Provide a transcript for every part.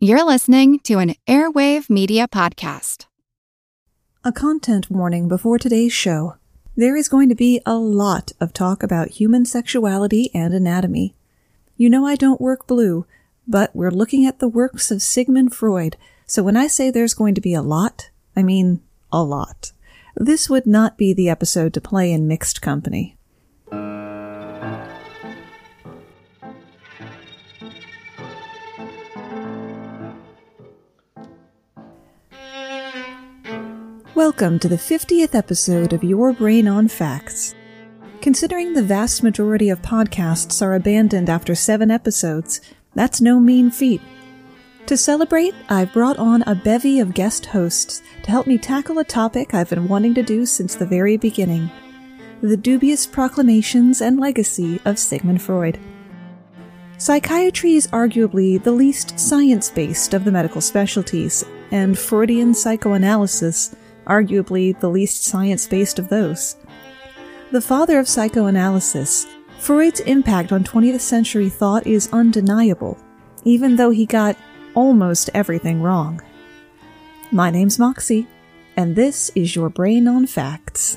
You're listening to an Airwave Media Podcast. A content warning before today's show. There is going to be a lot of talk about human sexuality and anatomy. You know I don't work blue, but we're looking at the works of Sigmund Freud, so when I say there's going to be a lot, I mean a lot. This would not be the episode to play in mixed company. Welcome to the 50th episode of Your Brain on Facts. Considering the vast majority of podcasts are abandoned after seven episodes, that's no mean feat. To celebrate, I've brought on a bevy of guest hosts to help me tackle a topic I've been wanting to do since the very beginning the dubious proclamations and legacy of Sigmund Freud. Psychiatry is arguably the least science based of the medical specialties, and Freudian psychoanalysis arguably the least science based of those. The father of psychoanalysis, Freud's impact on 20th century thought is undeniable, even though he got almost everything wrong. My name's Moxie, and this is your Brain on Facts.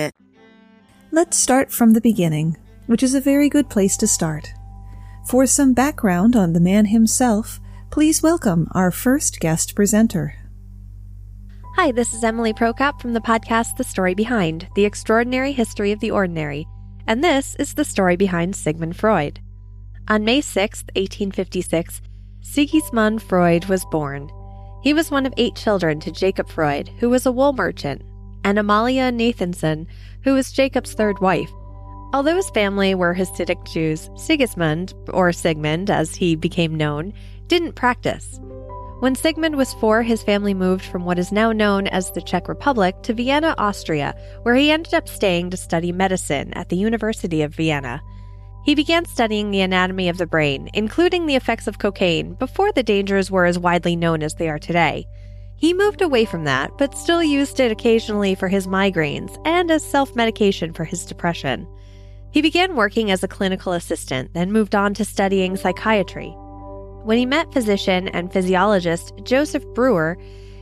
Let's start from the beginning, which is a very good place to start. For some background on the man himself, please welcome our first guest presenter. Hi, this is Emily Prokop from the podcast The Story Behind The Extraordinary History of the Ordinary, and this is the story behind Sigmund Freud. On May 6, 1856, Sigismund Freud was born. He was one of eight children to Jacob Freud, who was a wool merchant, and Amalia Nathanson, who was Jacob's third wife. Although his family were Hasidic Jews, Sigismund, or Sigmund as he became known, didn't practice. When Sigmund was four, his family moved from what is now known as the Czech Republic to Vienna, Austria, where he ended up staying to study medicine at the University of Vienna. He began studying the anatomy of the brain, including the effects of cocaine, before the dangers were as widely known as they are today. He moved away from that, but still used it occasionally for his migraines and as self medication for his depression. He began working as a clinical assistant, then moved on to studying psychiatry. When he met physician and physiologist Joseph Breuer,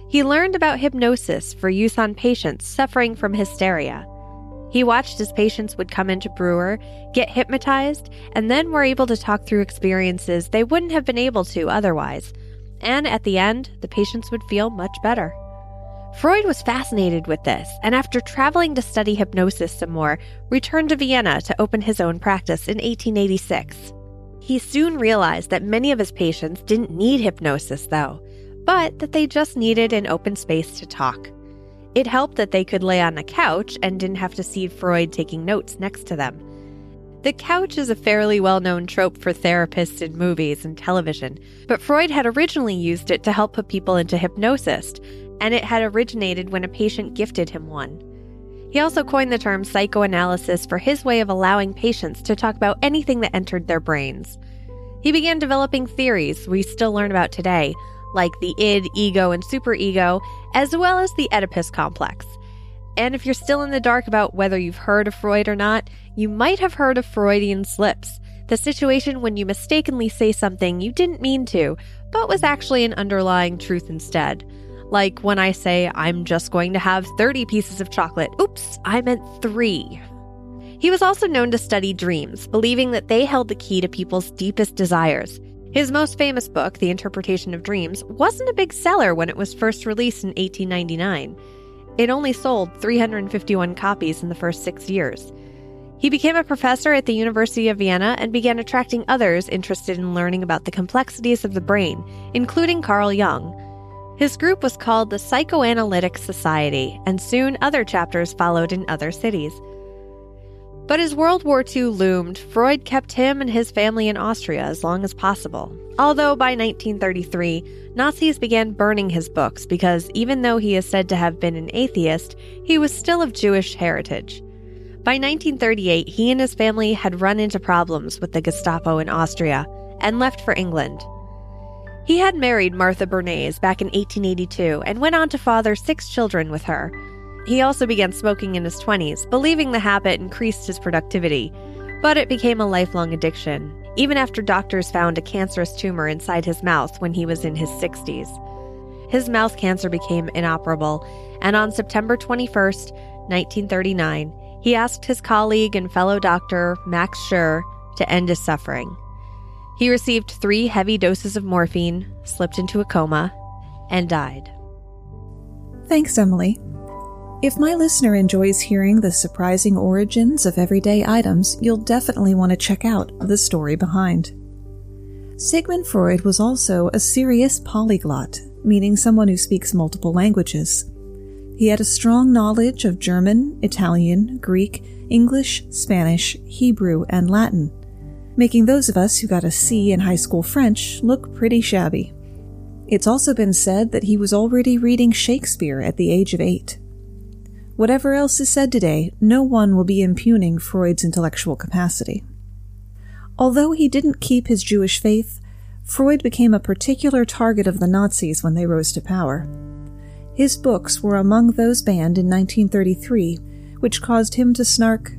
he learned about hypnosis for use on patients suffering from hysteria. He watched as patients would come into Breuer, get hypnotized, and then were able to talk through experiences they wouldn't have been able to otherwise and at the end, the patients would feel much better. Freud was fascinated with this, and after traveling to study hypnosis some more, returned to Vienna to open his own practice in 1886. He soon realized that many of his patients didn't need hypnosis, though, but that they just needed an open space to talk. It helped that they could lay on a couch and didn't have to see Freud taking notes next to them. The couch is a fairly well known trope for therapists in movies and television, but Freud had originally used it to help put people into hypnosis, and it had originated when a patient gifted him one. He also coined the term psychoanalysis for his way of allowing patients to talk about anything that entered their brains. He began developing theories we still learn about today, like the id, ego, and superego, as well as the Oedipus complex. And if you're still in the dark about whether you've heard of Freud or not, you might have heard of Freudian slips, the situation when you mistakenly say something you didn't mean to, but was actually an underlying truth instead. Like when I say, I'm just going to have 30 pieces of chocolate. Oops, I meant three. He was also known to study dreams, believing that they held the key to people's deepest desires. His most famous book, The Interpretation of Dreams, wasn't a big seller when it was first released in 1899. It only sold 351 copies in the first six years. He became a professor at the University of Vienna and began attracting others interested in learning about the complexities of the brain, including Carl Jung. His group was called the Psychoanalytic Society, and soon other chapters followed in other cities. But as World War II loomed, Freud kept him and his family in Austria as long as possible. Although by 1933, Nazis began burning his books because even though he is said to have been an atheist, he was still of Jewish heritage. By 1938, he and his family had run into problems with the Gestapo in Austria and left for England. He had married Martha Bernays back in 1882 and went on to father six children with her. He also began smoking in his 20s, believing the habit increased his productivity, but it became a lifelong addiction, even after doctors found a cancerous tumor inside his mouth when he was in his 60s. His mouth cancer became inoperable, and on September 21, 1939, he asked his colleague and fellow doctor, Max Schur, to end his suffering. He received three heavy doses of morphine, slipped into a coma, and died. Thanks, Emily. If my listener enjoys hearing the surprising origins of everyday items, you'll definitely want to check out the story behind. Sigmund Freud was also a serious polyglot, meaning someone who speaks multiple languages. He had a strong knowledge of German, Italian, Greek, English, Spanish, Hebrew, and Latin making those of us who got a C in high school French look pretty shabby. It's also been said that he was already reading Shakespeare at the age of eight. Whatever else is said today, no one will be impugning Freud's intellectual capacity. Although he didn't keep his Jewish faith, Freud became a particular target of the Nazis when they rose to power. His books were among those banned in 1933, which caused him to snark,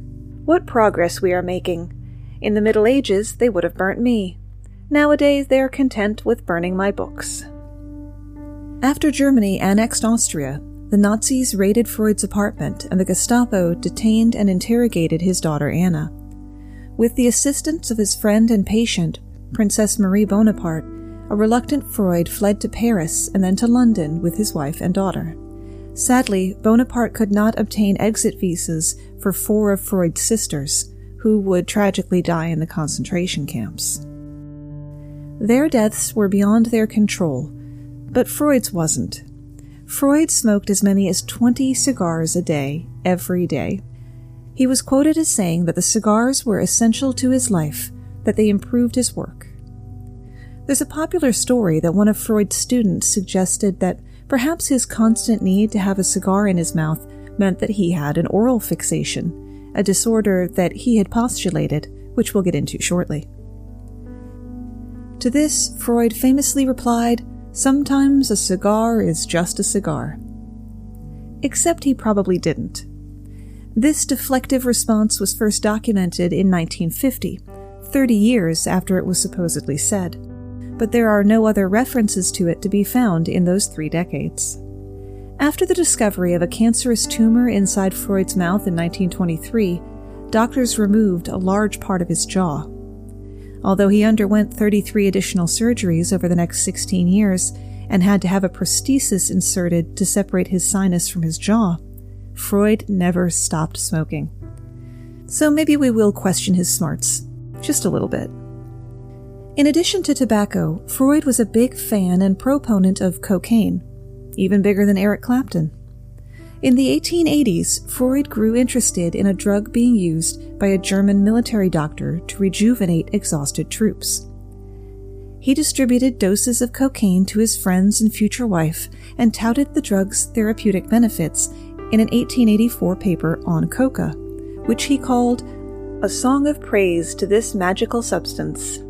What progress we are making! In the Middle Ages, they would have burnt me. Nowadays, they are content with burning my books. After Germany annexed Austria, the Nazis raided Freud's apartment and the Gestapo detained and interrogated his daughter Anna. With the assistance of his friend and patient, Princess Marie Bonaparte, a reluctant Freud fled to Paris and then to London with his wife and daughter. Sadly, Bonaparte could not obtain exit visas for four of Freud's sisters, who would tragically die in the concentration camps. Their deaths were beyond their control, but Freud's wasn't. Freud smoked as many as 20 cigars a day, every day. He was quoted as saying that the cigars were essential to his life, that they improved his work. There's a popular story that one of Freud's students suggested that perhaps his constant need to have a cigar in his mouth meant that he had an oral fixation a disorder that he had postulated, which we'll get into shortly. To this, Freud famously replied, Sometimes a cigar is just a cigar. Except he probably didn't. This deflective response was first documented in 1950, 30 years after it was supposedly said, but there are no other references to it to be found in those three decades. After the discovery of a cancerous tumor inside Freud's mouth in 1923, doctors removed a large part of his jaw. Although he underwent 33 additional surgeries over the next 16 years and had to have a prosthesis inserted to separate his sinus from his jaw, Freud never stopped smoking. So maybe we will question his smarts, just a little bit. In addition to tobacco, Freud was a big fan and proponent of cocaine, even bigger than Eric Clapton. In the 1880s, Freud grew interested in a drug being used by a German military doctor to rejuvenate exhausted troops. He distributed doses of cocaine to his friends and future wife and touted the drug's therapeutic benefits in an 1884 paper on coca, which he called A Song of Praise to This Magical Substance.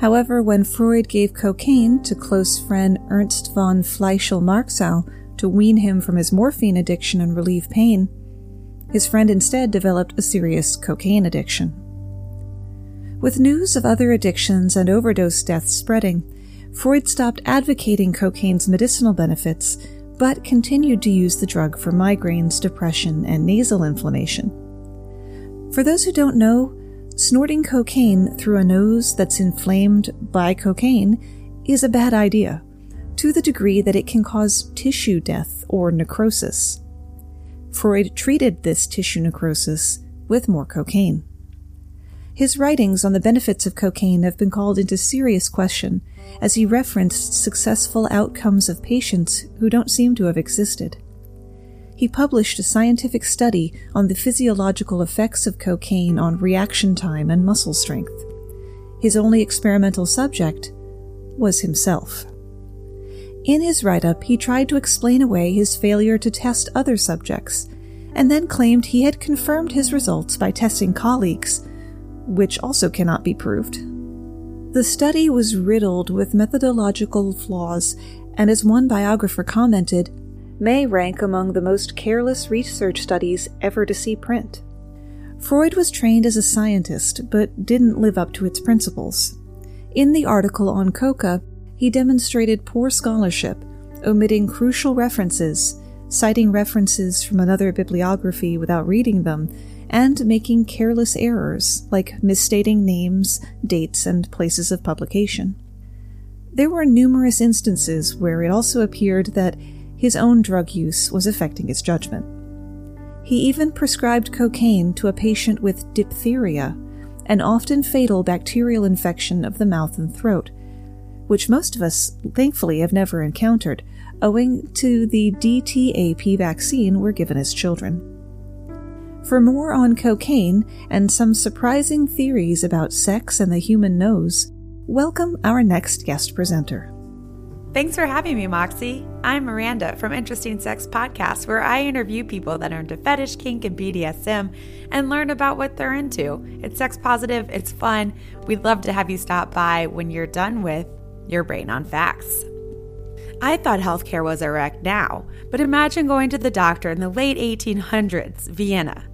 However, when Freud gave cocaine to close friend Ernst von Fleischl-Marxow to wean him from his morphine addiction and relieve pain, his friend instead developed a serious cocaine addiction. With news of other addictions and overdose deaths spreading, Freud stopped advocating cocaine's medicinal benefits, but continued to use the drug for migraines, depression, and nasal inflammation. For those who don't know, Snorting cocaine through a nose that's inflamed by cocaine is a bad idea, to the degree that it can cause tissue death or necrosis. Freud treated this tissue necrosis with more cocaine. His writings on the benefits of cocaine have been called into serious question as he referenced successful outcomes of patients who don't seem to have existed. He published a scientific study on the physiological effects of cocaine on reaction time and muscle strength. His only experimental subject was himself. In his write up, he tried to explain away his failure to test other subjects, and then claimed he had confirmed his results by testing colleagues, which also cannot be proved. The study was riddled with methodological flaws, and as one biographer commented, may rank among the most careless research studies ever to see print. Freud was trained as a scientist, but didn't live up to its principles. In the article on coca, he demonstrated poor scholarship, omitting crucial references, citing references from another bibliography without reading them, and making careless errors, like misstating names, dates, and places of publication. There were numerous instances where it also appeared that his own drug use was affecting his judgment. He even prescribed cocaine to a patient with diphtheria, an often fatal bacterial infection of the mouth and throat, which most of us thankfully have never encountered, owing to the DTaP vaccine we're given as children. For more on cocaine and some surprising theories about sex and the human nose, welcome our next guest presenter. Thanks for having me, Moxie. I'm Miranda from Interesting Sex Podcast, where I interview people that are into fetish, kink, and BDSM and learn about what they're into. It's sex positive, it's fun. We'd love to have you stop by when you're done with your brain on facts. I thought healthcare was a wreck now, but imagine going to the doctor in the late 1800s, Vienna.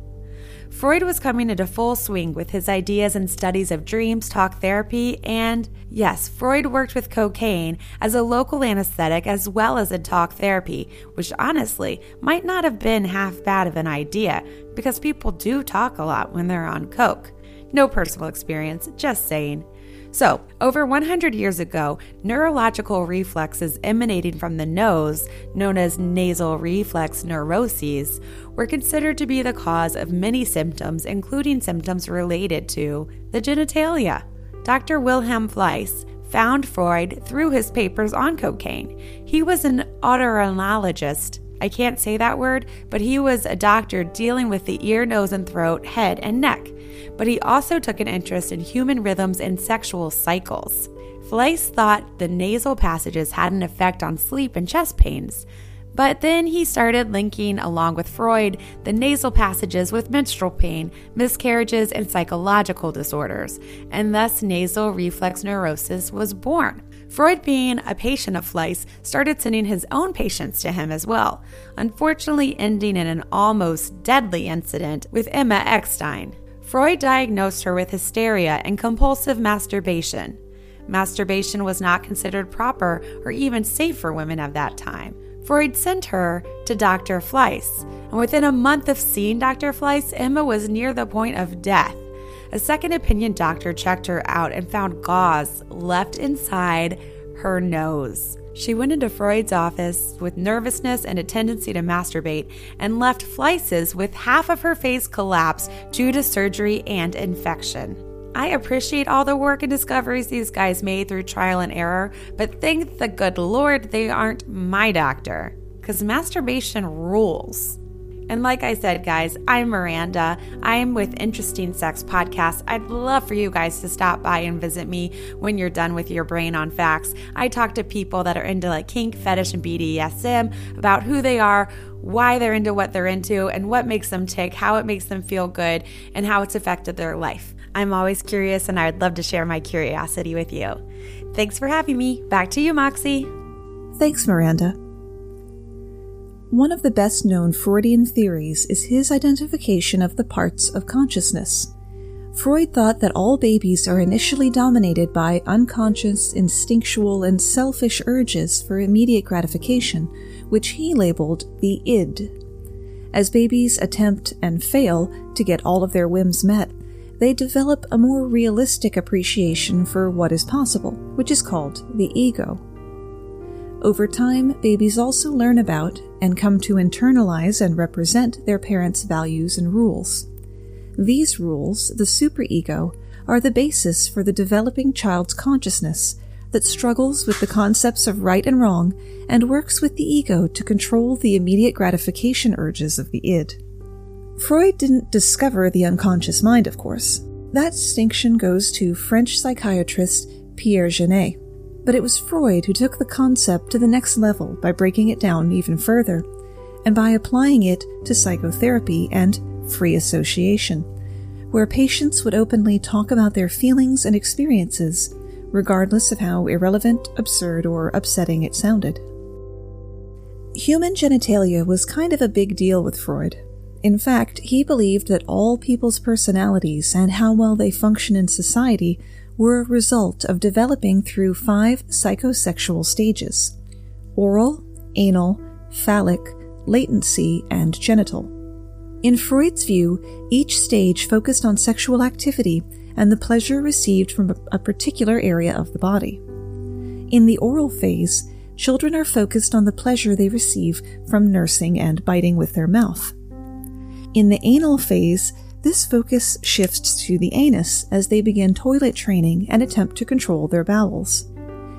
Freud was coming into full swing with his ideas and studies of dreams, talk therapy, and yes, Freud worked with cocaine as a local anesthetic as well as in talk therapy, which honestly might not have been half bad of an idea because people do talk a lot when they're on coke. No personal experience, just saying. So, over 100 years ago, neurological reflexes emanating from the nose, known as nasal reflex neuroses, were considered to be the cause of many symptoms, including symptoms related to the genitalia. Dr. Wilhelm Fleiss found Freud through his papers on cocaine. He was an otolaryngologist. I can't say that word, but he was a doctor dealing with the ear, nose, and throat, head, and neck but he also took an interest in human rhythms and sexual cycles. Fleiss thought the nasal passages had an effect on sleep and chest pains, but then he started linking, along with Freud, the nasal passages with menstrual pain, miscarriages, and psychological disorders, and thus nasal reflex neurosis was born. Freud, being a patient of Fleiss, started sending his own patients to him as well, unfortunately ending in an almost deadly incident with Emma Eckstein. Freud diagnosed her with hysteria and compulsive masturbation. Masturbation was not considered proper or even safe for women of that time. Freud sent her to Dr. Fleiss, and within a month of seeing Dr. Fleiss, Emma was near the point of death. A second opinion doctor checked her out and found gauze left inside her nose. She went into Freud's office with nervousness and a tendency to masturbate and left Fleiss's with half of her face collapsed due to surgery and infection. I appreciate all the work and discoveries these guys made through trial and error, but thank the good Lord they aren't my doctor, because masturbation rules. And like I said, guys, I'm Miranda. I'm with Interesting Sex Podcast. I'd love for you guys to stop by and visit me when you're done with your brain on facts. I talk to people that are into like kink, fetish, and BDSM about who they are, why they're into what they're into, and what makes them tick, how it makes them feel good, and how it's affected their life. I'm always curious and I'd love to share my curiosity with you. Thanks for having me. Back to you, Moxie. Thanks, Miranda. One of the best known Freudian theories is his identification of the parts of consciousness. Freud thought that all babies are initially dominated by unconscious, instinctual, and selfish urges for immediate gratification, which he labeled the id. As babies attempt and fail to get all of their whims met, they develop a more realistic appreciation for what is possible, which is called the ego. Over time, babies also learn about and come to internalize and represent their parents' values and rules. These rules, the superego, are the basis for the developing child's consciousness, that struggles with the concepts of right and wrong and works with the ego to control the immediate gratification urges of the id. Freud didn't discover the unconscious mind, of course. That distinction goes to French psychiatrist Pierre Janet. But it was Freud who took the concept to the next level by breaking it down even further and by applying it to psychotherapy and free association, where patients would openly talk about their feelings and experiences, regardless of how irrelevant, absurd, or upsetting it sounded. Human genitalia was kind of a big deal with Freud. In fact, he believed that all people's personalities and how well they function in society were a result of developing through five psychosexual stages oral, anal, phallic, latency, and genital. In Freud's view, each stage focused on sexual activity and the pleasure received from a particular area of the body. In the oral phase, children are focused on the pleasure they receive from nursing and biting with their mouth. In the anal phase, this focus shifts to the anus as they begin toilet training and attempt to control their bowels.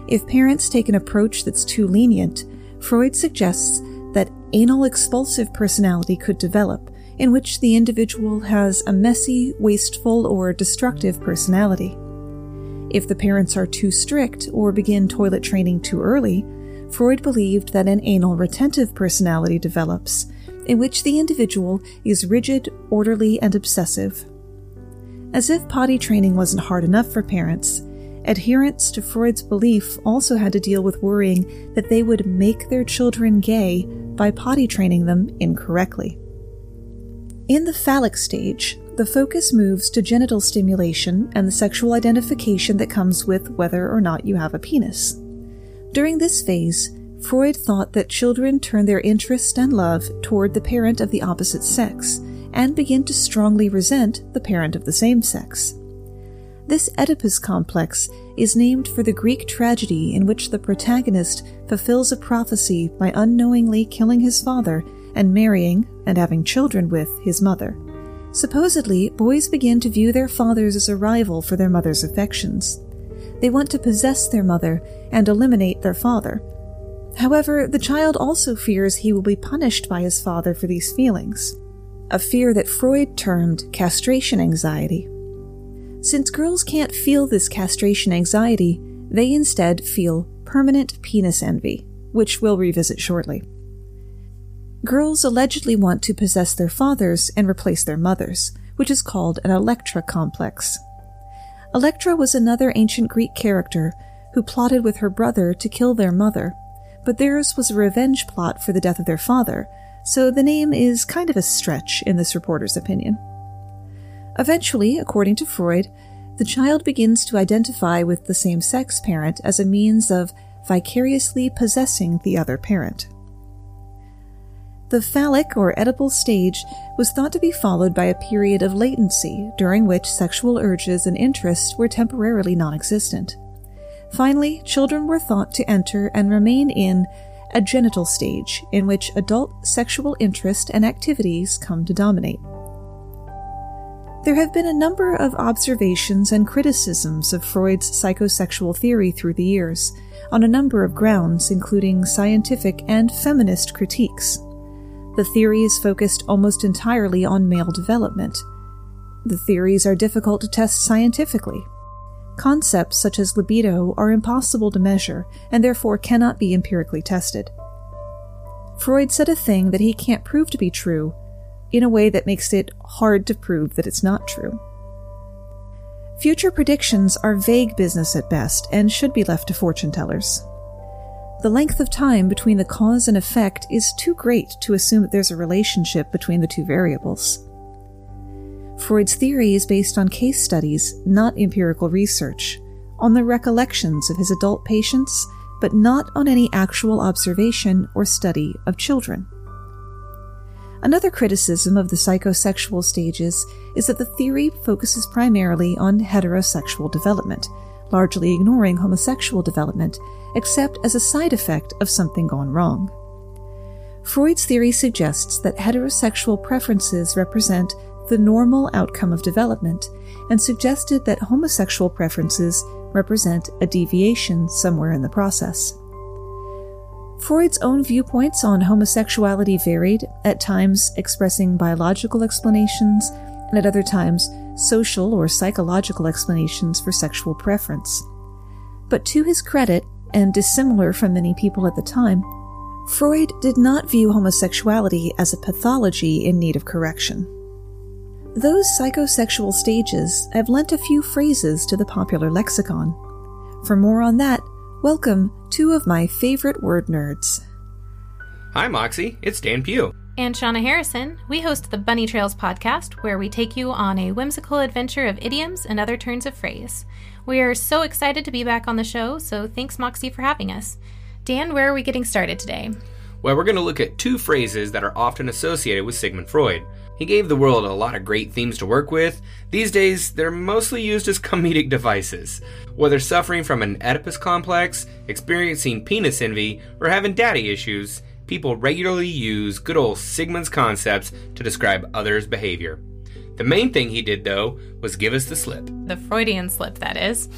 If parents take an approach that's too lenient, Freud suggests that anal expulsive personality could develop, in which the individual has a messy, wasteful, or destructive personality. If the parents are too strict or begin toilet training too early, Freud believed that an anal retentive personality develops, in which the individual is rigid, orderly, and obsessive. As if potty training wasn't hard enough for parents, adherents to Freud's belief also had to deal with worrying that they would make their children gay by potty training them incorrectly. In the phallic stage, the focus moves to genital stimulation and the sexual identification that comes with whether or not you have a penis. During this phase, Freud thought that children turn their interest and love toward the parent of the opposite sex and begin to strongly resent the parent of the same sex. This Oedipus complex is named for the Greek tragedy in which the protagonist fulfills a prophecy by unknowingly killing his father and marrying and having children with his mother. Supposedly, boys begin to view their fathers as a rival for their mother's affections. They want to possess their mother and eliminate their father, However, the child also fears he will be punished by his father for these feelings, a fear that Freud termed castration anxiety. Since girls can't feel this castration anxiety, they instead feel permanent penis envy, which we'll revisit shortly. Girls allegedly want to possess their fathers and replace their mothers, which is called an Electra complex. Electra was another ancient Greek character who plotted with her brother to kill their mother but theirs was a revenge plot for the death of their father, so the name is kind of a stretch in this reporter's opinion. Eventually, according to Freud, the child begins to identify with the same sex parent as a means of vicariously possessing the other parent. The phallic or Oedipal stage was thought to be followed by a period of latency during which sexual urges and interests were temporarily non existent. Finally, children were thought to enter and remain in a genital stage in which adult sexual interest and activities come to dominate. There have been a number of observations and criticisms of Freud's psychosexual theory through the years, on a number of grounds, including scientific and feminist critiques. The theory is focused almost entirely on male development. The theories are difficult to test scientifically, Concepts such as libido are impossible to measure and therefore cannot be empirically tested. Freud said a thing that he can't prove to be true in a way that makes it hard to prove that it's not true. Future predictions are vague business at best and should be left to fortune tellers. The length of time between the cause and effect is too great to assume that there's a relationship between the two variables. Freud's theory is based on case studies, not empirical research, on the recollections of his adult patients, but not on any actual observation or study of children. Another criticism of the psychosexual stages is that the theory focuses primarily on heterosexual development, largely ignoring homosexual development, except as a side effect of something gone wrong. Freud's theory suggests that heterosexual preferences represent the normal outcome of development and suggested that homosexual preferences represent a deviation somewhere in the process. Freud's own viewpoints on homosexuality varied, at times expressing biological explanations, and at other times social or psychological explanations for sexual preference. But to his credit, and dissimilar from many people at the time, Freud did not view homosexuality as a pathology in need of correction. Those psychosexual stages have lent a few phrases to the popular lexicon. For more on that, welcome two of my favorite word nerds. Hi, Moxie. It's Dan Pugh. And Shauna Harrison. We host the Bunny Trails podcast, where we take you on a whimsical adventure of idioms and other turns of phrase. We are so excited to be back on the show, so thanks, Moxie, for having us. Dan, where are we getting started today? Well, we're going to look at two phrases that are often associated with Sigmund Freud. He gave the world a lot of great themes to work with. These days, they're mostly used as comedic devices. Whether suffering from an Oedipus complex, experiencing penis envy, or having daddy issues, people regularly use good old Sigmund's concepts to describe others' behavior. The main thing he did, though, was give us the slip. The Freudian slip, that is.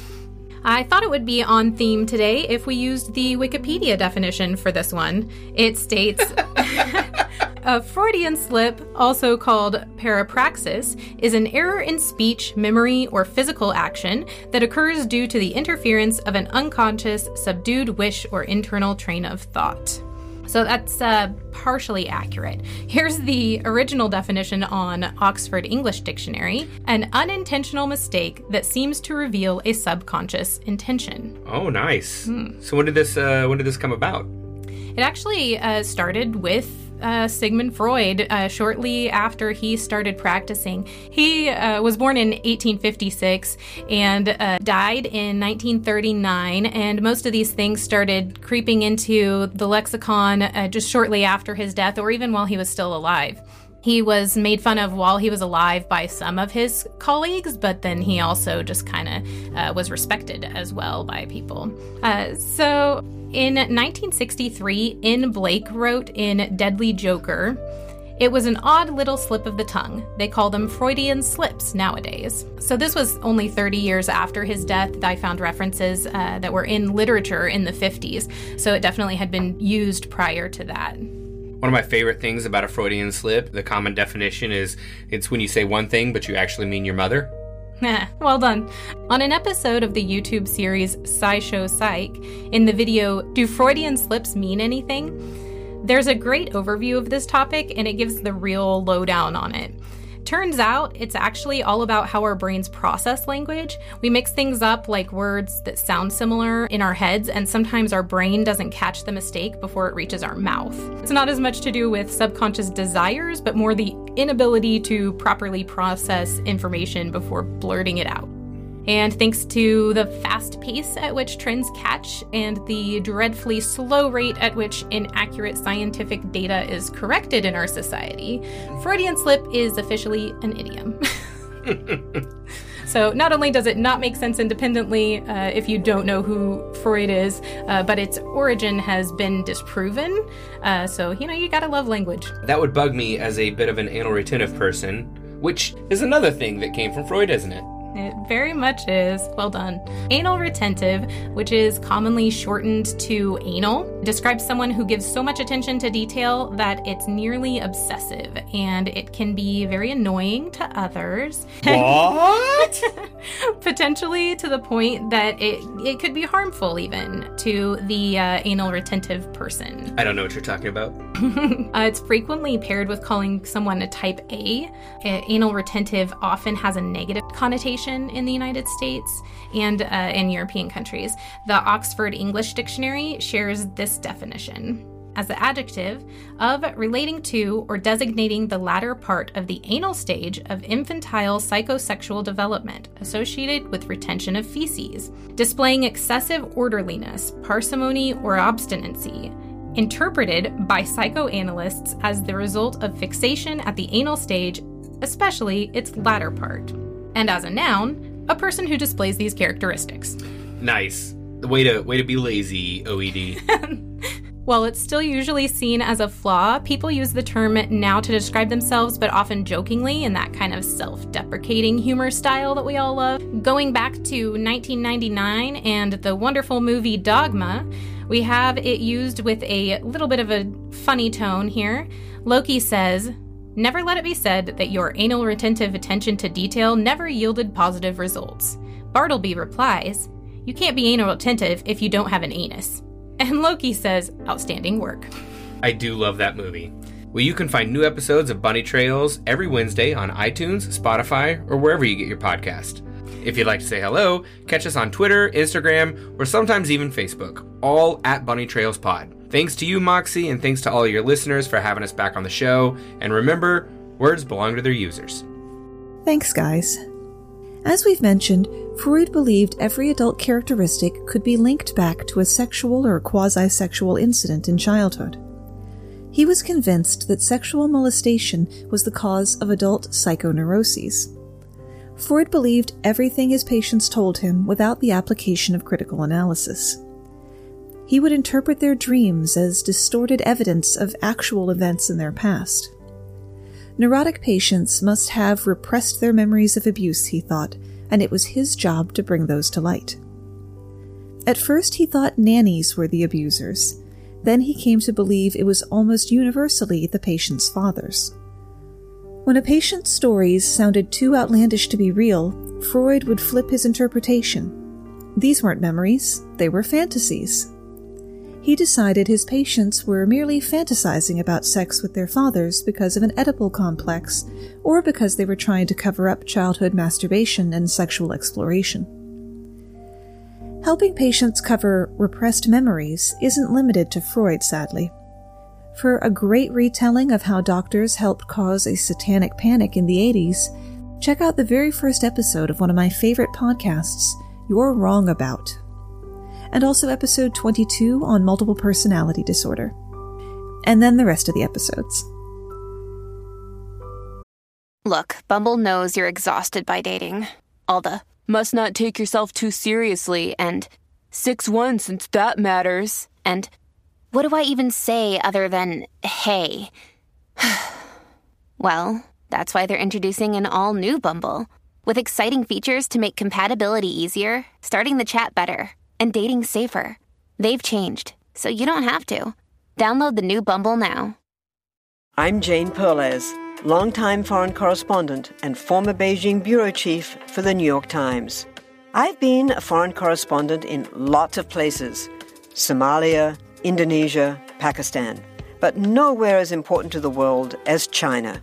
I thought it would be on theme today if we used the Wikipedia definition for this one. It states a Freudian slip, also called parapraxis, is an error in speech, memory, or physical action that occurs due to the interference of an unconscious, subdued wish or internal train of thought. So that's uh, partially accurate. Here's the original definition on Oxford English Dictionary an unintentional mistake that seems to reveal a subconscious intention. Oh, nice. Hmm. So when did this uh, when did this come about? It actually uh, started with uh, Sigmund Freud uh, shortly after he started practicing. He uh, was born in 1856 and uh, died in 1939, and most of these things started creeping into the lexicon uh, just shortly after his death or even while he was still alive. He was made fun of while he was alive by some of his colleagues, but then he also just kind of uh, was respected as well by people. Uh, so in 1963, In Blake wrote in Deadly Joker, it was an odd little slip of the tongue. They call them Freudian slips nowadays. So, this was only 30 years after his death that I found references uh, that were in literature in the 50s. So, it definitely had been used prior to that. One of my favorite things about a Freudian slip, the common definition is it's when you say one thing, but you actually mean your mother. well done. On an episode of the YouTube series SciShow Psych, in the video Do Freudian Slips Mean Anything? There's a great overview of this topic and it gives the real lowdown on it. Turns out it's actually all about how our brains process language. We mix things up like words that sound similar in our heads, and sometimes our brain doesn't catch the mistake before it reaches our mouth. It's not as much to do with subconscious desires, but more the inability to properly process information before blurting it out. And thanks to the fast pace at which trends catch and the dreadfully slow rate at which inaccurate scientific data is corrected in our society, Freudian slip is officially an idiom. so, not only does it not make sense independently uh, if you don't know who Freud is, uh, but its origin has been disproven. Uh, so, you know, you gotta love language. That would bug me as a bit of an anal retentive person, which is another thing that came from Freud, isn't it? It very much is. Well done. Anal retentive, which is commonly shortened to anal, describes someone who gives so much attention to detail that it's nearly obsessive and it can be very annoying to others. What? Potentially to the point that it, it could be harmful even to the uh, anal retentive person. I don't know what you're talking about. uh, it's frequently paired with calling someone a type A. Uh, anal retentive often has a negative connotation in the United States and uh, in European countries. The Oxford English Dictionary shares this definition as the adjective of relating to or designating the latter part of the anal stage of infantile psychosexual development associated with retention of feces, displaying excessive orderliness, parsimony, or obstinacy. Interpreted by psychoanalysts as the result of fixation at the anal stage, especially its latter part and as a noun, a person who displays these characteristics. Nice. The way to way to be lazy, OED. While it's still usually seen as a flaw, people use the term now to describe themselves, but often jokingly in that kind of self deprecating humor style that we all love. Going back to 1999 and the wonderful movie Dogma, we have it used with a little bit of a funny tone here. Loki says, Never let it be said that your anal retentive attention to detail never yielded positive results. Bartleby replies, You can't be anal retentive if you don't have an anus. And Loki says, Outstanding work. I do love that movie. Well, you can find new episodes of Bunny Trails every Wednesday on iTunes, Spotify, or wherever you get your podcast. If you'd like to say hello, catch us on Twitter, Instagram, or sometimes even Facebook, all at Bunny Trails Pod. Thanks to you, Moxie, and thanks to all your listeners for having us back on the show. And remember, words belong to their users. Thanks, guys. As we've mentioned, Freud believed every adult characteristic could be linked back to a sexual or quasi sexual incident in childhood. He was convinced that sexual molestation was the cause of adult psychoneuroses. Freud believed everything his patients told him without the application of critical analysis. He would interpret their dreams as distorted evidence of actual events in their past. Neurotic patients must have repressed their memories of abuse, he thought, and it was his job to bring those to light. At first, he thought nannies were the abusers. Then he came to believe it was almost universally the patient's fathers. When a patient's stories sounded too outlandish to be real, Freud would flip his interpretation. These weren't memories, they were fantasies he decided his patients were merely fantasizing about sex with their fathers because of an Oedipal complex, or because they were trying to cover up childhood masturbation and sexual exploration. Helping patients cover repressed memories isn't limited to Freud, sadly. For a great retelling of how doctors helped cause a satanic panic in the 80s, check out the very first episode of one of my favorite podcasts, You're Wrong About, and also episode 22 on multiple personality disorder. And then the rest of the episodes. Look, Bumble knows you're exhausted by dating. All the must not take yourself too seriously and 6 1 since that matters. And what do I even say other than hey? well, that's why they're introducing an all new Bumble with exciting features to make compatibility easier, starting the chat better and dating safer. They've changed, so you don't have to. Download the new Bumble now. I'm Jane Perlez, longtime foreign correspondent and former Beijing bureau chief for the New York Times. I've been a foreign correspondent in lots of places Somalia, Indonesia, Pakistan, but nowhere as important to the world as China.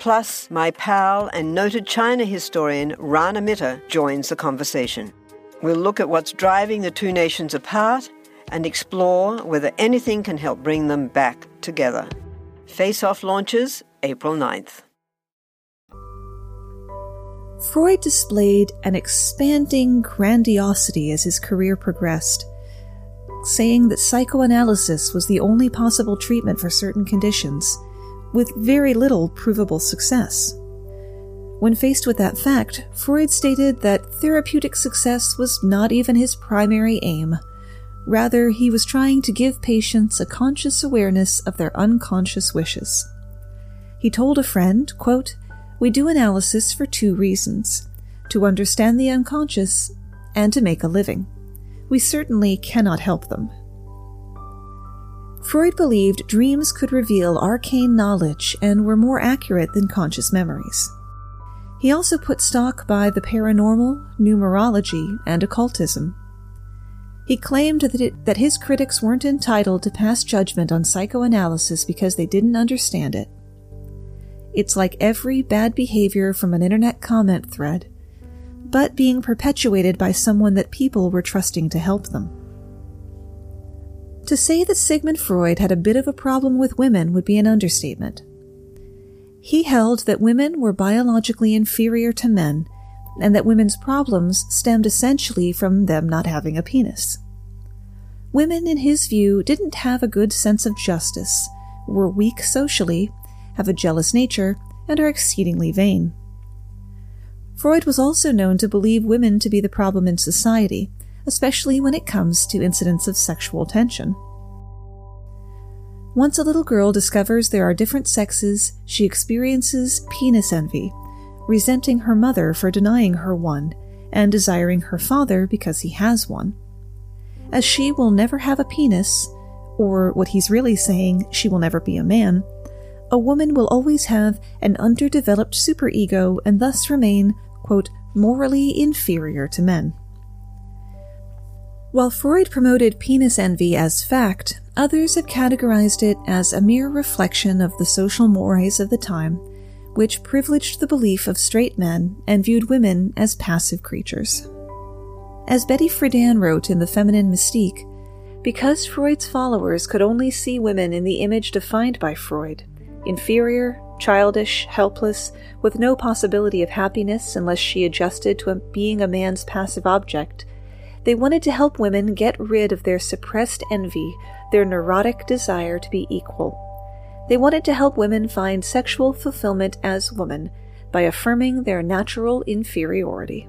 Plus, my pal and noted China historian Rana Mitter joins the conversation. We'll look at what's driving the two nations apart and explore whether anything can help bring them back together. Face Off launches April 9th. Freud displayed an expanding grandiosity as his career progressed, saying that psychoanalysis was the only possible treatment for certain conditions, with very little provable success. When faced with that fact, Freud stated that therapeutic success was not even his primary aim. Rather, he was trying to give patients a conscious awareness of their unconscious wishes. He told a friend, quote, We do analysis for two reasons to understand the unconscious and to make a living. We certainly cannot help them. Freud believed dreams could reveal arcane knowledge and were more accurate than conscious memories. He also put stock by the paranormal, numerology, and occultism. He claimed that, it, that his critics weren't entitled to pass judgment on psychoanalysis because they didn't understand it. It's like every bad behavior from an internet comment thread, but being perpetuated by someone that people were trusting to help them. To say that Sigmund Freud had a bit of a problem with women would be an understatement. He held that women were biologically inferior to men and that women's problems stemmed essentially from them not having a penis. Women, in his view, didn't have a good sense of justice, were weak socially, have a jealous nature, and are exceedingly vain. Freud was also known to believe women to be the problem in society, especially when it comes to incidents of sexual tension. Once a little girl discovers there are different sexes, she experiences penis envy, resenting her mother for denying her one, and desiring her father because he has one. As she will never have a penis, or what he's really saying, she will never be a man, a woman will always have an underdeveloped superego and thus remain, quote, morally inferior to men. While Freud promoted penis envy as fact, others have categorized it as a mere reflection of the social mores of the time, which privileged the belief of straight men and viewed women as passive creatures. As Betty Friedan wrote in The Feminine Mystique, because Freud's followers could only see women in the image defined by Freud inferior, childish, helpless, with no possibility of happiness unless she adjusted to being a man's passive object they wanted to help women get rid of their suppressed envy, their neurotic desire to be equal. They wanted to help women find sexual fulfillment as women by affirming their natural inferiority.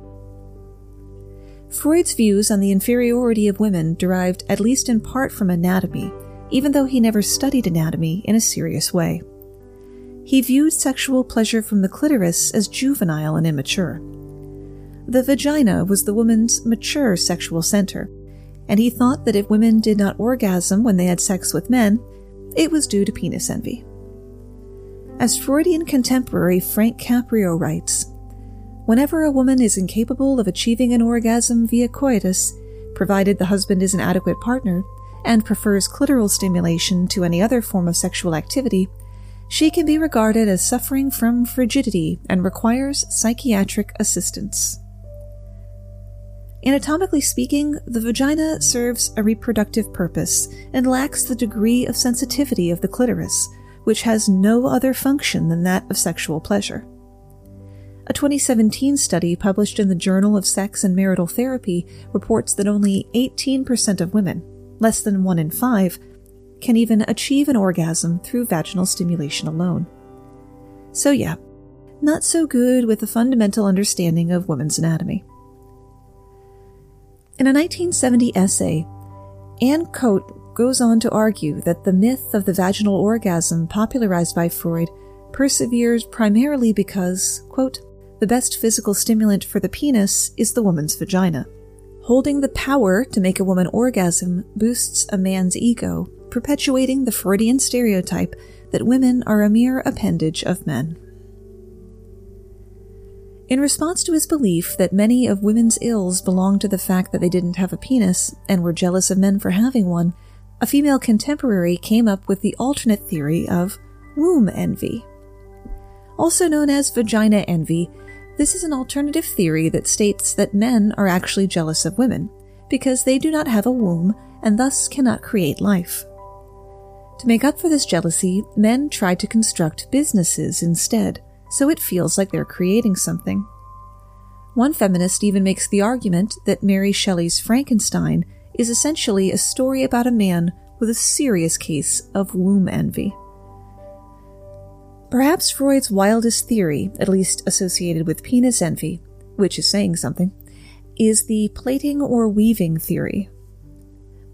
Freud's views on the inferiority of women derived at least in part from anatomy, even though he never studied anatomy in a serious way. He viewed sexual pleasure from the clitoris as juvenile and immature. The vagina was the woman's mature sexual center, and he thought that if women did not orgasm when they had sex with men, it was due to penis envy. As Freudian contemporary Frank Caprio writes, Whenever a woman is incapable of achieving an orgasm via coitus, provided the husband is an adequate partner, and prefers clitoral stimulation to any other form of sexual activity, she can be regarded as suffering from frigidity and requires psychiatric assistance. Anatomically speaking, the vagina serves a reproductive purpose and lacks the degree of sensitivity of the clitoris, which has no other function than that of sexual pleasure. A 2017 study published in the Journal of Sex and Marital Therapy reports that only 18% of women, less than 1 in 5, can even achieve an orgasm through vaginal stimulation alone. So, yeah, not so good with a fundamental understanding of women's anatomy. In a 1970 essay, Anne Koedt goes on to argue that the myth of the vaginal orgasm popularized by Freud perseveres primarily because, quote, the best physical stimulant for the penis is the woman's vagina. Holding the power to make a woman orgasm boosts a man's ego, perpetuating the Freudian stereotype that women are a mere appendage of men. In response to his belief that many of women's ills belonged to the fact that they didn't have a penis and were jealous of men for having one, a female contemporary came up with the alternate theory of womb envy. Also known as vagina envy, this is an alternative theory that states that men are actually jealous of women because they do not have a womb and thus cannot create life. To make up for this jealousy, men try to construct businesses instead so it feels like they're creating something. One feminist even makes the argument that Mary Shelley's Frankenstein is essentially a story about a man with a serious case of womb envy. Perhaps Freud's wildest theory, at least associated with penis envy, which is saying something, is the plaiting or weaving theory.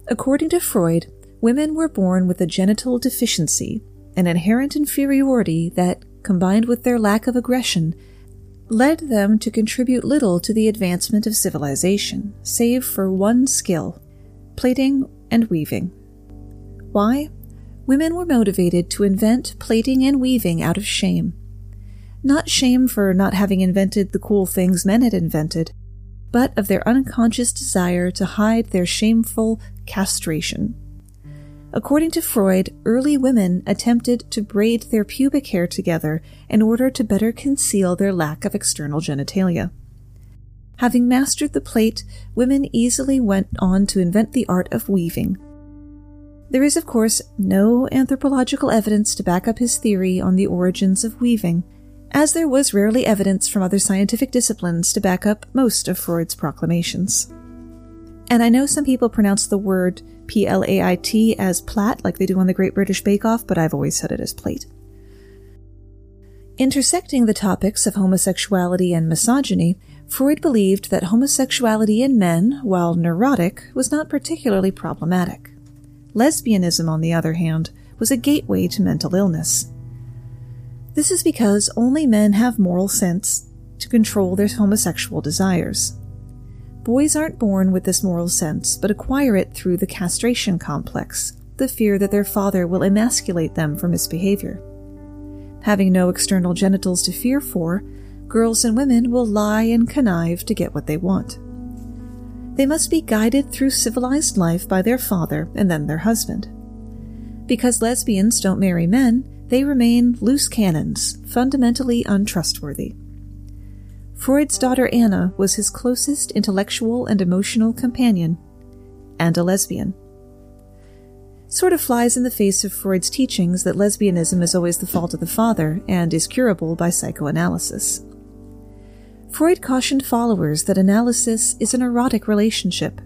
According to Freud, women were born with a genital deficiency, an inherent inferiority that combined with their lack of aggression, led them to contribute little to the advancement of civilization, save for one skill plaiting and weaving. Why? Women were motivated to invent plaiting and weaving out of shame. Not shame for not having invented the cool things men had invented, but of their unconscious desire to hide their shameful castration. According to Freud, early women attempted to braid their pubic hair together in order to better conceal their lack of external genitalia. Having mastered the plait, women easily went on to invent the art of weaving. There is, of course, no anthropological evidence to back up his theory on the origins of weaving, as there was rarely evidence from other scientific disciplines to back up most of Freud's proclamations. And I know some people pronounce the word P L A I T as plat, like they do on the Great British Bake Off, but I've always said it as plate. Intersecting the topics of homosexuality and misogyny, Freud believed that homosexuality in men, while neurotic, was not particularly problematic. Lesbianism, on the other hand, was a gateway to mental illness. This is because only men have moral sense to control their homosexual desires. Boys aren't born with this moral sense, but acquire it through the castration complex, the fear that their father will emasculate them for misbehavior. Having no external genitals to fear for, girls and women will lie and connive to get what they want. They must be guided through civilized life by their father and then their husband. Because lesbians don't marry men, they remain loose cannons, fundamentally untrustworthy. Freud's daughter Anna was his closest intellectual and emotional companion, and a lesbian. Sort of flies in the face of Freud's teachings that lesbianism is always the fault of the father and is curable by psychoanalysis. Freud cautioned followers that analysis is an erotic relationship.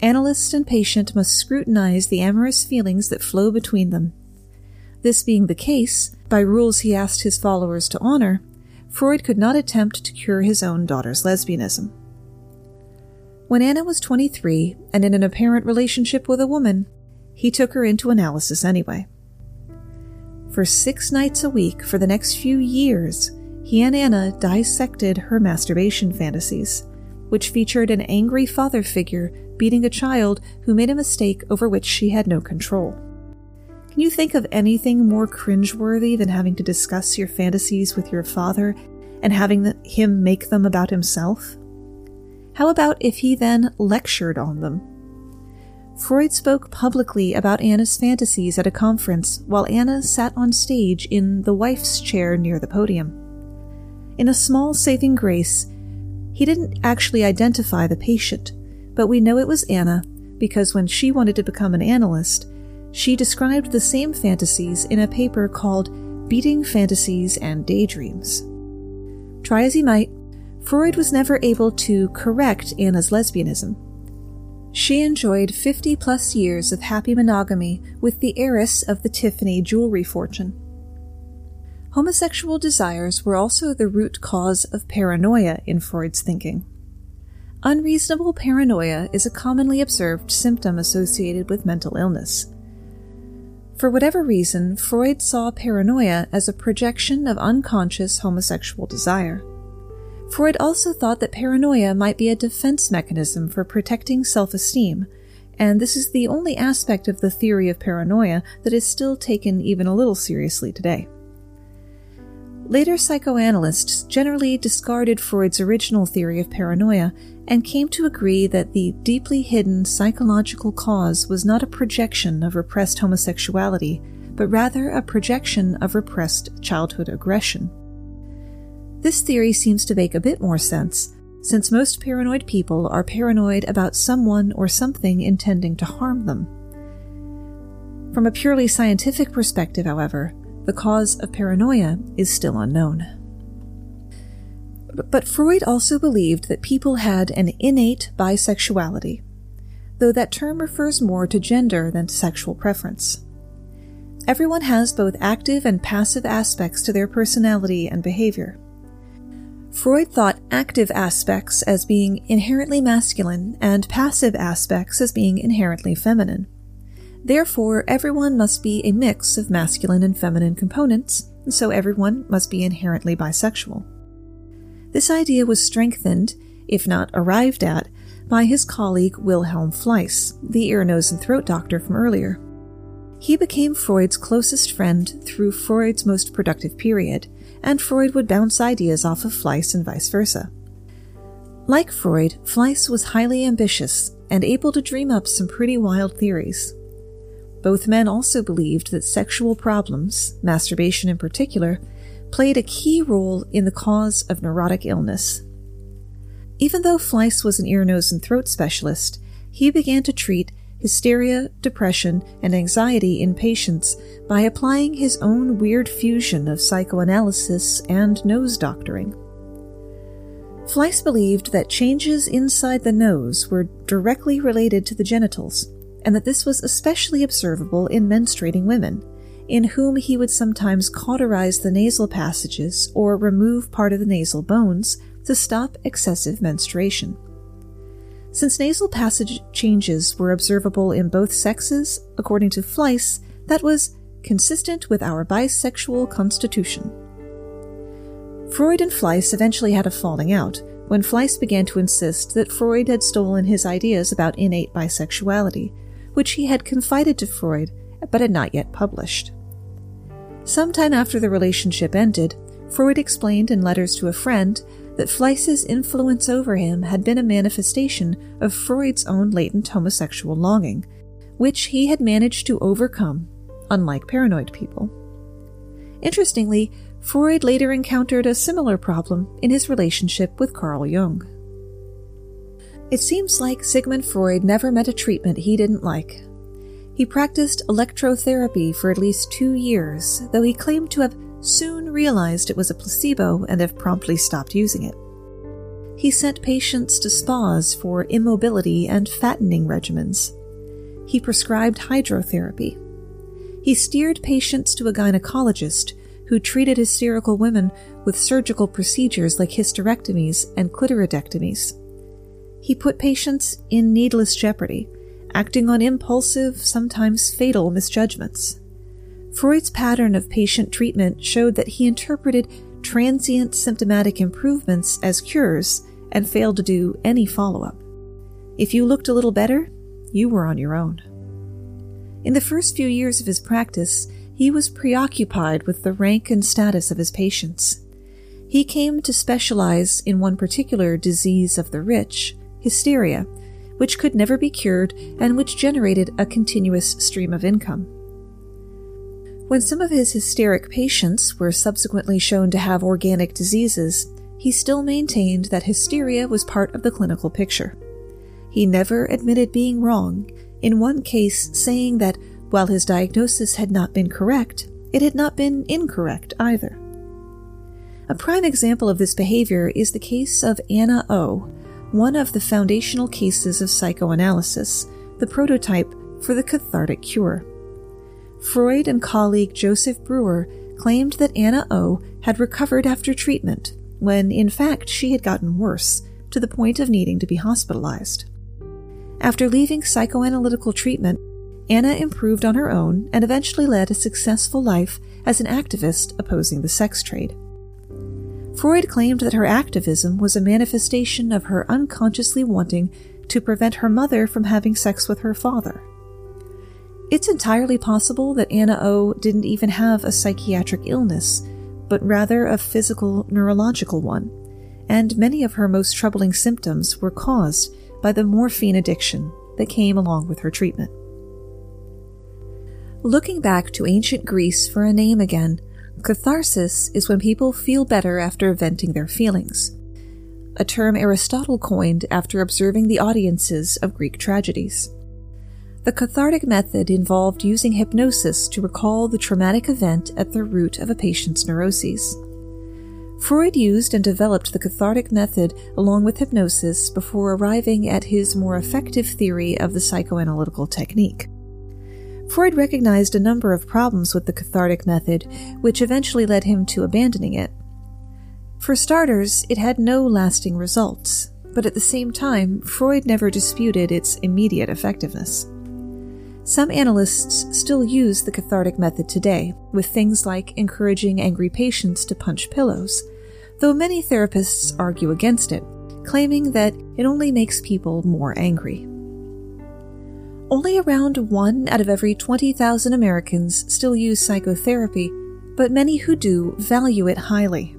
Analyst and patient must scrutinize the amorous feelings that flow between them. This being the case, by rules he asked his followers to honor, Freud could not attempt to cure his own daughter's lesbianism. When Anna was 23 and in an apparent relationship with a woman, he took her into analysis anyway. For six nights a week for the next few years, he and Anna dissected her masturbation fantasies, which featured an angry father figure beating a child who made a mistake over which she had no control. Can you think of anything more cringeworthy than having to discuss your fantasies with your father and having the, him make them about himself? How about if he then lectured on them? Freud spoke publicly about Anna's fantasies at a conference while Anna sat on stage in the wife's chair near the podium. In a small saving grace, he didn't actually identify the patient, but we know it was Anna because when she wanted to become an analyst, she described the same fantasies in a paper called Beating Fantasies and Daydreams. Try as he might, Freud was never able to correct Anna's lesbianism. She enjoyed 50 plus years of happy monogamy with the heiress of the Tiffany jewelry fortune. Homosexual desires were also the root cause of paranoia in Freud's thinking. Unreasonable paranoia is a commonly observed symptom associated with mental illness. For whatever reason, Freud saw paranoia as a projection of unconscious homosexual desire. Freud also thought that paranoia might be a defense mechanism for protecting self esteem, and this is the only aspect of the theory of paranoia that is still taken even a little seriously today. Later psychoanalysts generally discarded Freud's original theory of paranoia and came to agree that the deeply hidden psychological cause was not a projection of repressed homosexuality, but rather a projection of repressed childhood aggression. This theory seems to make a bit more sense, since most paranoid people are paranoid about someone or something intending to harm them. From a purely scientific perspective, however, the cause of paranoia is still unknown. But Freud also believed that people had an innate bisexuality, though that term refers more to gender than to sexual preference. Everyone has both active and passive aspects to their personality and behavior. Freud thought active aspects as being inherently masculine and passive aspects as being inherently feminine. Therefore, everyone must be a mix of masculine and feminine components, and so everyone must be inherently bisexual. This idea was strengthened, if not arrived at, by his colleague Wilhelm Fliess, the ear, nose, and throat doctor from earlier. He became Freud's closest friend through Freud's most productive period, and Freud would bounce ideas off of Fliess and vice versa. Like Freud, Fliess was highly ambitious and able to dream up some pretty wild theories. Both men also believed that sexual problems, masturbation in particular, played a key role in the cause of neurotic illness. Even though Fliess was an ear, nose, and throat specialist, he began to treat hysteria, depression, and anxiety in patients by applying his own weird fusion of psychoanalysis and nose doctoring. Fliess believed that changes inside the nose were directly related to the genitals, and that this was especially observable in menstruating women, in whom he would sometimes cauterize the nasal passages or remove part of the nasal bones to stop excessive menstruation. Since nasal passage changes were observable in both sexes, according to Fliess, that was consistent with our bisexual constitution. Freud and Fliess eventually had a falling out when Fliess began to insist that Freud had stolen his ideas about innate bisexuality, which he had confided to Freud but had not yet published. Sometime after the relationship ended, Freud explained in letters to a friend that Fliess's influence over him had been a manifestation of Freud's own latent homosexual longing, which he had managed to overcome, unlike paranoid people. Interestingly, Freud later encountered a similar problem in his relationship with Carl Jung. It seems like Sigmund Freud never met a treatment he didn't like, he practiced electrotherapy for at least two years, though he claimed to have soon realized it was a placebo and have promptly stopped using it. He sent patients to spas for immobility and fattening regimens. He prescribed hydrotherapy. He steered patients to a gynecologist who treated hysterical women with surgical procedures like hysterectomies and clitoridectomies. He put patients in needless jeopardy acting on impulsive, sometimes fatal misjudgments. Freud's pattern of patient treatment showed that he interpreted transient symptomatic improvements as cures and failed to do any follow up. If you looked a little better, you were on your own. In the first few years of his practice, he was preoccupied with the rank and status of his patients. He came to specialize in one particular disease of the rich, hysteria, which could never be cured and which generated a continuous stream of income. When some of his hysteric patients were subsequently shown to have organic diseases, he still maintained that hysteria was part of the clinical picture. He never admitted being wrong, in one case saying that while his diagnosis had not been correct, it had not been incorrect either. A prime example of this behavior is the case of Anna O, one of the foundational cases of psychoanalysis, the prototype for the cathartic cure. Freud and colleague Joseph Breuer claimed that Anna O had recovered after treatment, when in fact she had gotten worse, to the point of needing to be hospitalized. After leaving psychoanalytical treatment, Anna improved on her own and eventually led a successful life as an activist opposing the sex trade. Freud claimed that her activism was a manifestation of her unconsciously wanting to prevent her mother from having sex with her father. It's entirely possible that Anna O didn't even have a psychiatric illness, but rather a physical neurological one, and many of her most troubling symptoms were caused by the morphine addiction that came along with her treatment. Looking back to ancient Greece for a name again, Catharsis is when people feel better after venting their feelings, a term Aristotle coined after observing the audiences of Greek tragedies. The cathartic method involved using hypnosis to recall the traumatic event at the root of a patient's neuroses. Freud used and developed the cathartic method along with hypnosis before arriving at his more effective theory of the psychoanalytical technique. Freud recognized a number of problems with the cathartic method, which eventually led him to abandoning it. For starters, it had no lasting results, but at the same time, Freud never disputed its immediate effectiveness. Some analysts still use the cathartic method today, with things like encouraging angry patients to punch pillows, though many therapists argue against it, claiming that it only makes people more angry. Only around one out of every 20,000 Americans still use psychotherapy, but many who do value it highly.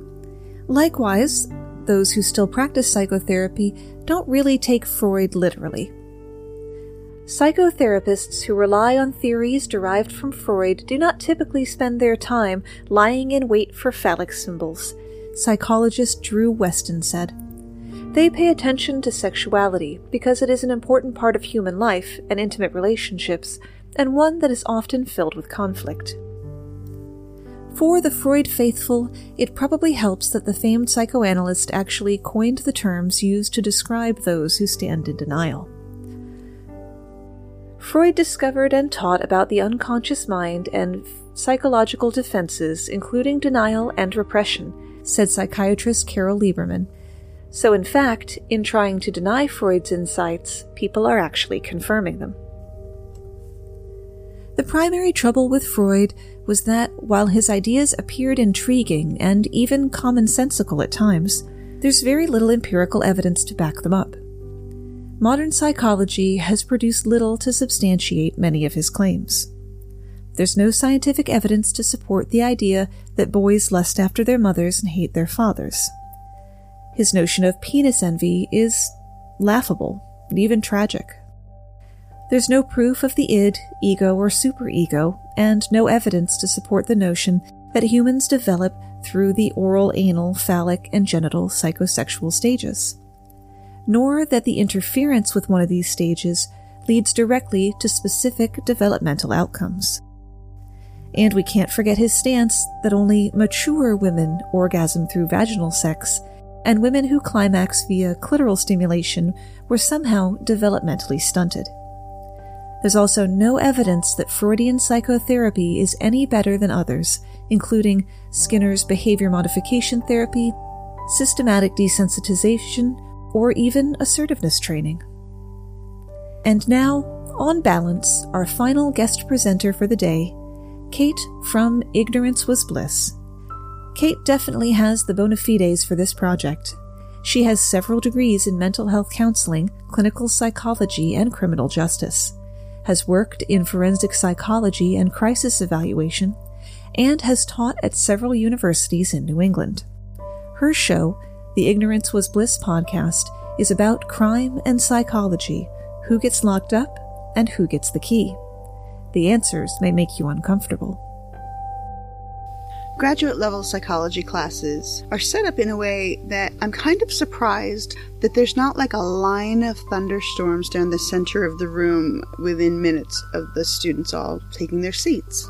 Likewise, those who still practice psychotherapy don't really take Freud literally. Psychotherapists who rely on theories derived from Freud do not typically spend their time lying in wait for phallic symbols, psychologist Drew Westen said. They pay attention to sexuality because it is an important part of human life and intimate relationships, and one that is often filled with conflict. For the Freud faithful, it probably helps that the famed psychoanalyst actually coined the terms used to describe those who stand in denial. Freud discovered and taught about the unconscious mind and psychological defenses, including denial and repression, said psychiatrist Carol Lieberman. So, in fact, in trying to deny Freud's insights, people are actually confirming them. The primary trouble with Freud was that while his ideas appeared intriguing and even commonsensical at times, there's very little empirical evidence to back them up. Modern psychology has produced little to substantiate many of his claims. There's no scientific evidence to support the idea that boys lust after their mothers and hate their fathers. His notion of penis envy is laughable and even tragic. There's no proof of the id, ego, or superego, and no evidence to support the notion that humans develop through the oral, anal, phallic, and genital psychosexual stages, nor that the interference with one of these stages leads directly to specific developmental outcomes. And we can't forget his stance that only mature women orgasm through vaginal sex, and women who climax via clitoral stimulation were somehow developmentally stunted. There's also no evidence that Freudian psychotherapy is any better than others, including Skinner's behavior modification therapy, systematic desensitization, or even assertiveness training. And now, on balance, our final guest presenter for the day, Kate from Ignorance Was Bliss. Kate definitely has the bona fides for this project. She has several degrees in mental health counseling, clinical psychology, and criminal justice has worked in forensic psychology and crisis evaluation, and has taught at several universities in New England. Her show, the Ignorance Was Bliss podcast, is about crime and psychology who gets locked up and who gets the key. The answers may make you uncomfortable. Graduate level psychology classes are set up in a way that I'm kind of surprised that there's not like a line of thunderstorms down the center of the room within minutes of the students all taking their seats.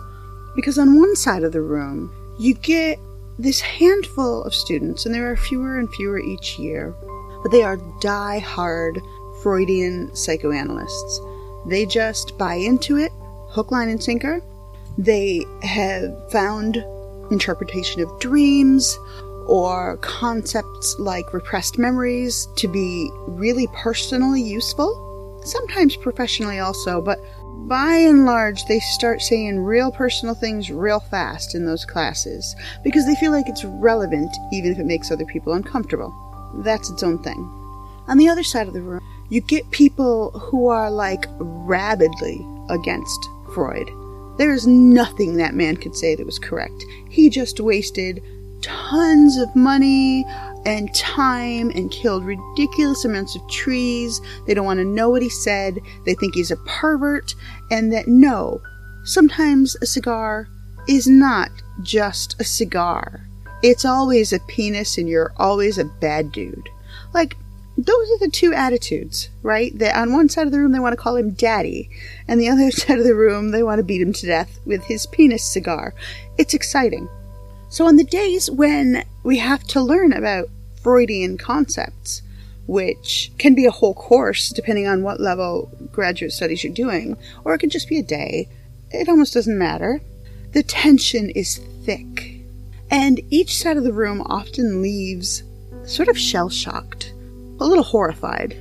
Because on one side of the room, you get this handful of students, and there are fewer and fewer each year, but they are die-hard Freudian psychoanalysts. They just buy into it, hook, line, and sinker. They have found interpretation of dreams or concepts like repressed memories to be really personally useful, sometimes professionally also, but by and large, they start saying real personal things real fast in those classes because they feel like it's relevant even if it makes other people uncomfortable. That's its own thing. On the other side of the room, you get people who are like rabidly against Freud there is nothing that man could say that was correct. He just wasted tons of money and time and killed ridiculous amounts of trees. They don't want to know what he said. They think he's a pervert. And that no, sometimes a cigar is not just a cigar. It's always a penis and you're always a bad dude. Like, those are the two attitudes, right? That on one side of the room they want to call him daddy, and the other side of the room they want to beat him to death with his penis cigar. It's exciting. So on the days when we have to learn about Freudian concepts, which can be a whole course depending on what level graduate studies you're doing, or it could just be a day, it almost doesn't matter. The tension is thick. And each side of the room often leaves sort of shell shocked a little horrified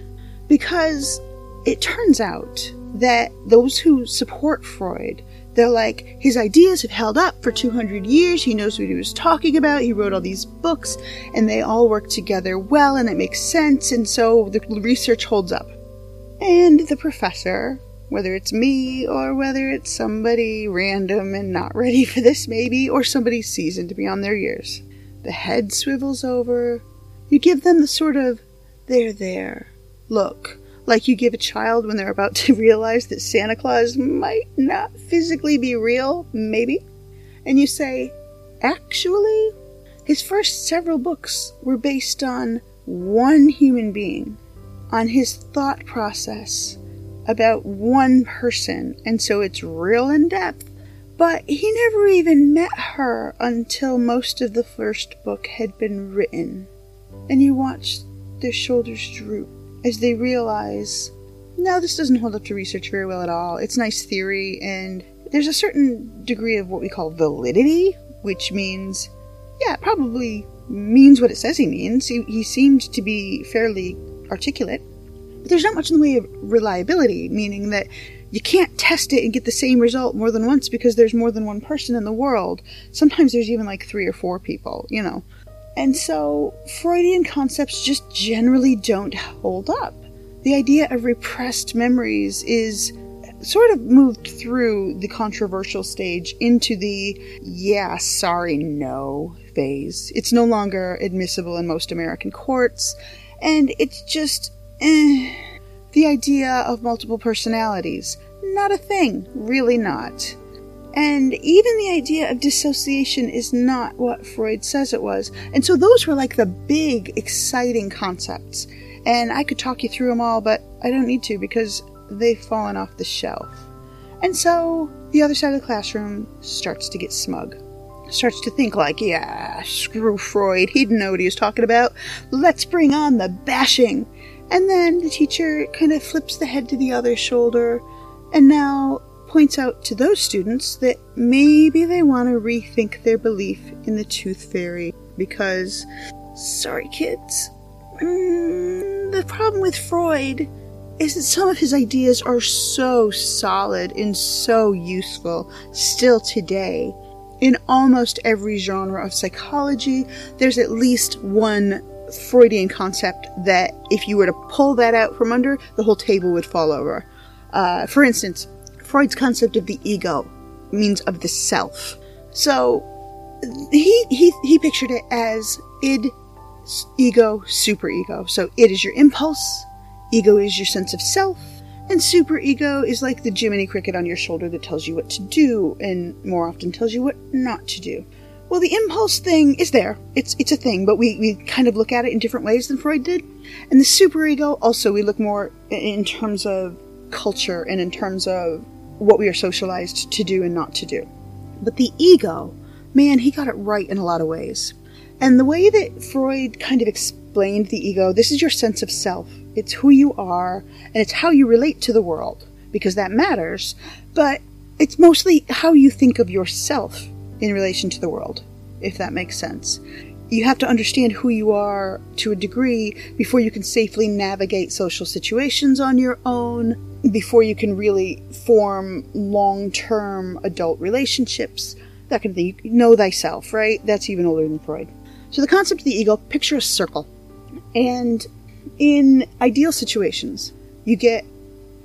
because it turns out that those who support Freud, they're like, his ideas have held up for 200 years. He knows what he was talking about. He wrote all these books and they all work together well and it makes sense. And so the research holds up. And the professor, whether it's me or whether it's somebody random and not ready for this maybe, or somebody seasoned beyond their years, the head swivels over. You give them the sort of there, there. Look, like you give a child when they're about to realize that Santa Claus might not physically be real, maybe. And you say, actually, his first several books were based on one human being on his thought process about one person, and so it's real in depth. But he never even met her until most of the first book had been written. And you watch their shoulders droop as they realize no, this doesn't hold up to research very well at all. It's nice theory, and there's a certain degree of what we call validity, which means, yeah, probably means what it says he means. He, he seemed to be fairly articulate. But there's not much in the way of reliability, meaning that you can't test it and get the same result more than once because there's more than one person in the world. Sometimes there's even like three or four people, you know. And so Freudian concepts just generally don't hold up. The idea of repressed memories is sort of moved through the controversial stage into the yeah, sorry, no phase. It's no longer admissible in most American courts, and it's just eh. The idea of multiple personalities, not a thing, really not. And even the idea of dissociation is not what Freud says it was. And so those were like the big, exciting concepts. And I could talk you through them all, but I don't need to because they've fallen off the shelf. And so the other side of the classroom starts to get smug. Starts to think like, yeah, screw Freud, he'd know what he was talking about. Let's bring on the bashing. And then the teacher kind of flips the head to the other shoulder and now points out to those students that maybe they want to rethink their belief in the tooth fairy because, sorry kids, mm, the problem with Freud is that some of his ideas are so solid and so useful still today. In almost every genre of psychology, there's at least one Freudian concept that if you were to pull that out from under, the whole table would fall over. Uh, for instance, Freud's concept of the ego means of the self. So he he he pictured it as id, ego, superego. So id is your impulse, ego is your sense of self, and superego is like the Jiminy Cricket on your shoulder that tells you what to do and more often tells you what not to do. Well, the impulse thing is there. It's it's a thing, but we, we kind of look at it in different ways than Freud did. And the superego also we look more in terms of culture and in terms of what we are socialized to do and not to do. But the ego, man, he got it right in a lot of ways. And the way that Freud kind of explained the ego, this is your sense of self. It's who you are, and it's how you relate to the world, because that matters, but it's mostly how you think of yourself in relation to the world, if that makes sense. You have to understand who you are to a degree before you can safely navigate social situations on your own, before you can really form long term adult relationships, that kind of thing. You know thyself, right? That's even older than Freud. So, the concept of the ego picture a circle. And in ideal situations, you get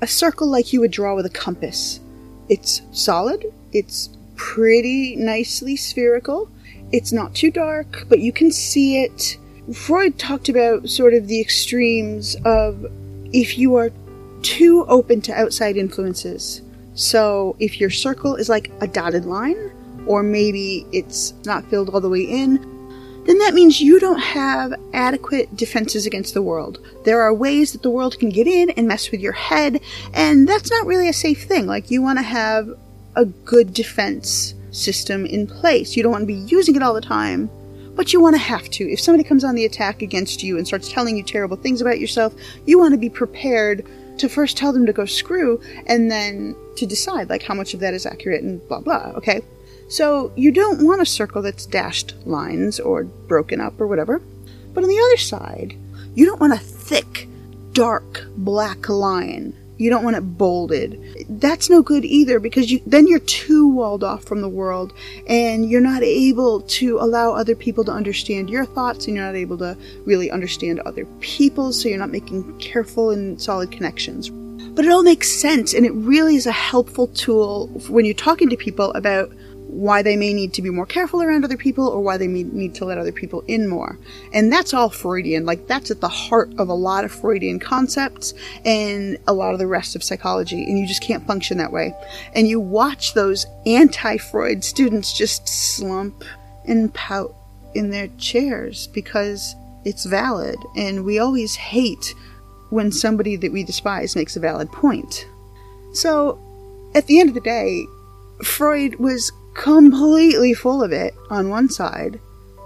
a circle like you would draw with a compass. It's solid, it's pretty nicely spherical, it's not too dark, but you can see it. Freud talked about sort of the extremes of if you are too open to outside influences. So if your circle is like a dotted line, or maybe it's not filled all the way in, then that means you don't have adequate defenses against the world. There are ways that the world can get in and mess with your head, and that's not really a safe thing. Like, you want to have a good defense system in place. You don't want to be using it all the time, but you want to have to. If somebody comes on the attack against you and starts telling you terrible things about yourself, you want to be prepared to first tell them to go screw and then to decide like how much of that is accurate and blah blah, okay? So you don't want a circle that's dashed lines or broken up or whatever. But on the other side, you don't want a thick, dark, black line you don't want it bolded. That's no good either because you, then you're too walled off from the world and you're not able to allow other people to understand your thoughts and you're not able to really understand other people, so you're not making careful and solid connections. But it all makes sense and it really is a helpful tool when you're talking to people about why they may need to be more careful around other people or why they may need to let other people in more. And that's all Freudian. Like, that's at the heart of a lot of Freudian concepts and a lot of the rest of psychology. And you just can't function that way. And you watch those anti Freud students just slump and pout in their chairs because it's valid, and we always hate when somebody that we despise makes a valid point. So, at the end of the day, Freud was completely full of it on one side,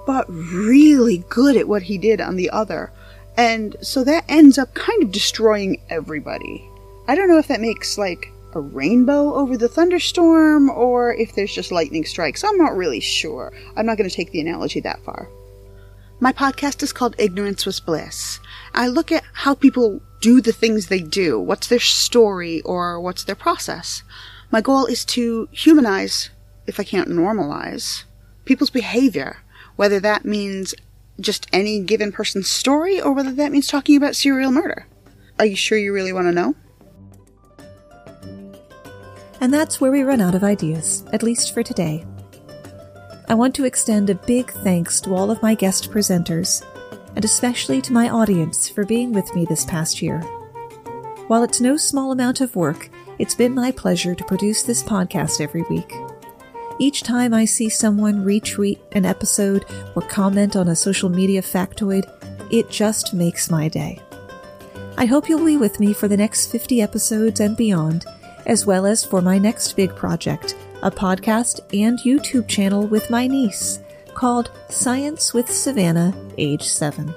but really good at what he did on the other. And so that ends up kind of destroying everybody. I don't know if that makes like a rainbow over the thunderstorm or if there's just lightning strikes. I'm not really sure. I'm not going to take the analogy that far. My podcast is called Ignorance Was Bliss. I look at how people do the things they do. What's their story or what's their process? My goal is to humanize, if I can't normalize, people's behavior, whether that means just any given person's story or whether that means talking about serial murder. Are you sure you really want to know? And that's where we run out of ideas, at least for today. I want to extend a big thanks to all of my guest presenters, and especially to my audience for being with me this past year. While it's no small amount of work, it's been my pleasure to produce this podcast every week. Each time I see someone retweet an episode or comment on a social media factoid, it just makes my day. I hope you'll be with me for the next 50 episodes and beyond, as well as for my next big project, a podcast and YouTube channel with my niece called Science with Savannah, age 7.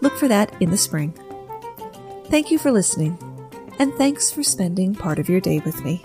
Look for that in the spring. Thank you for listening, and thanks for spending part of your day with me.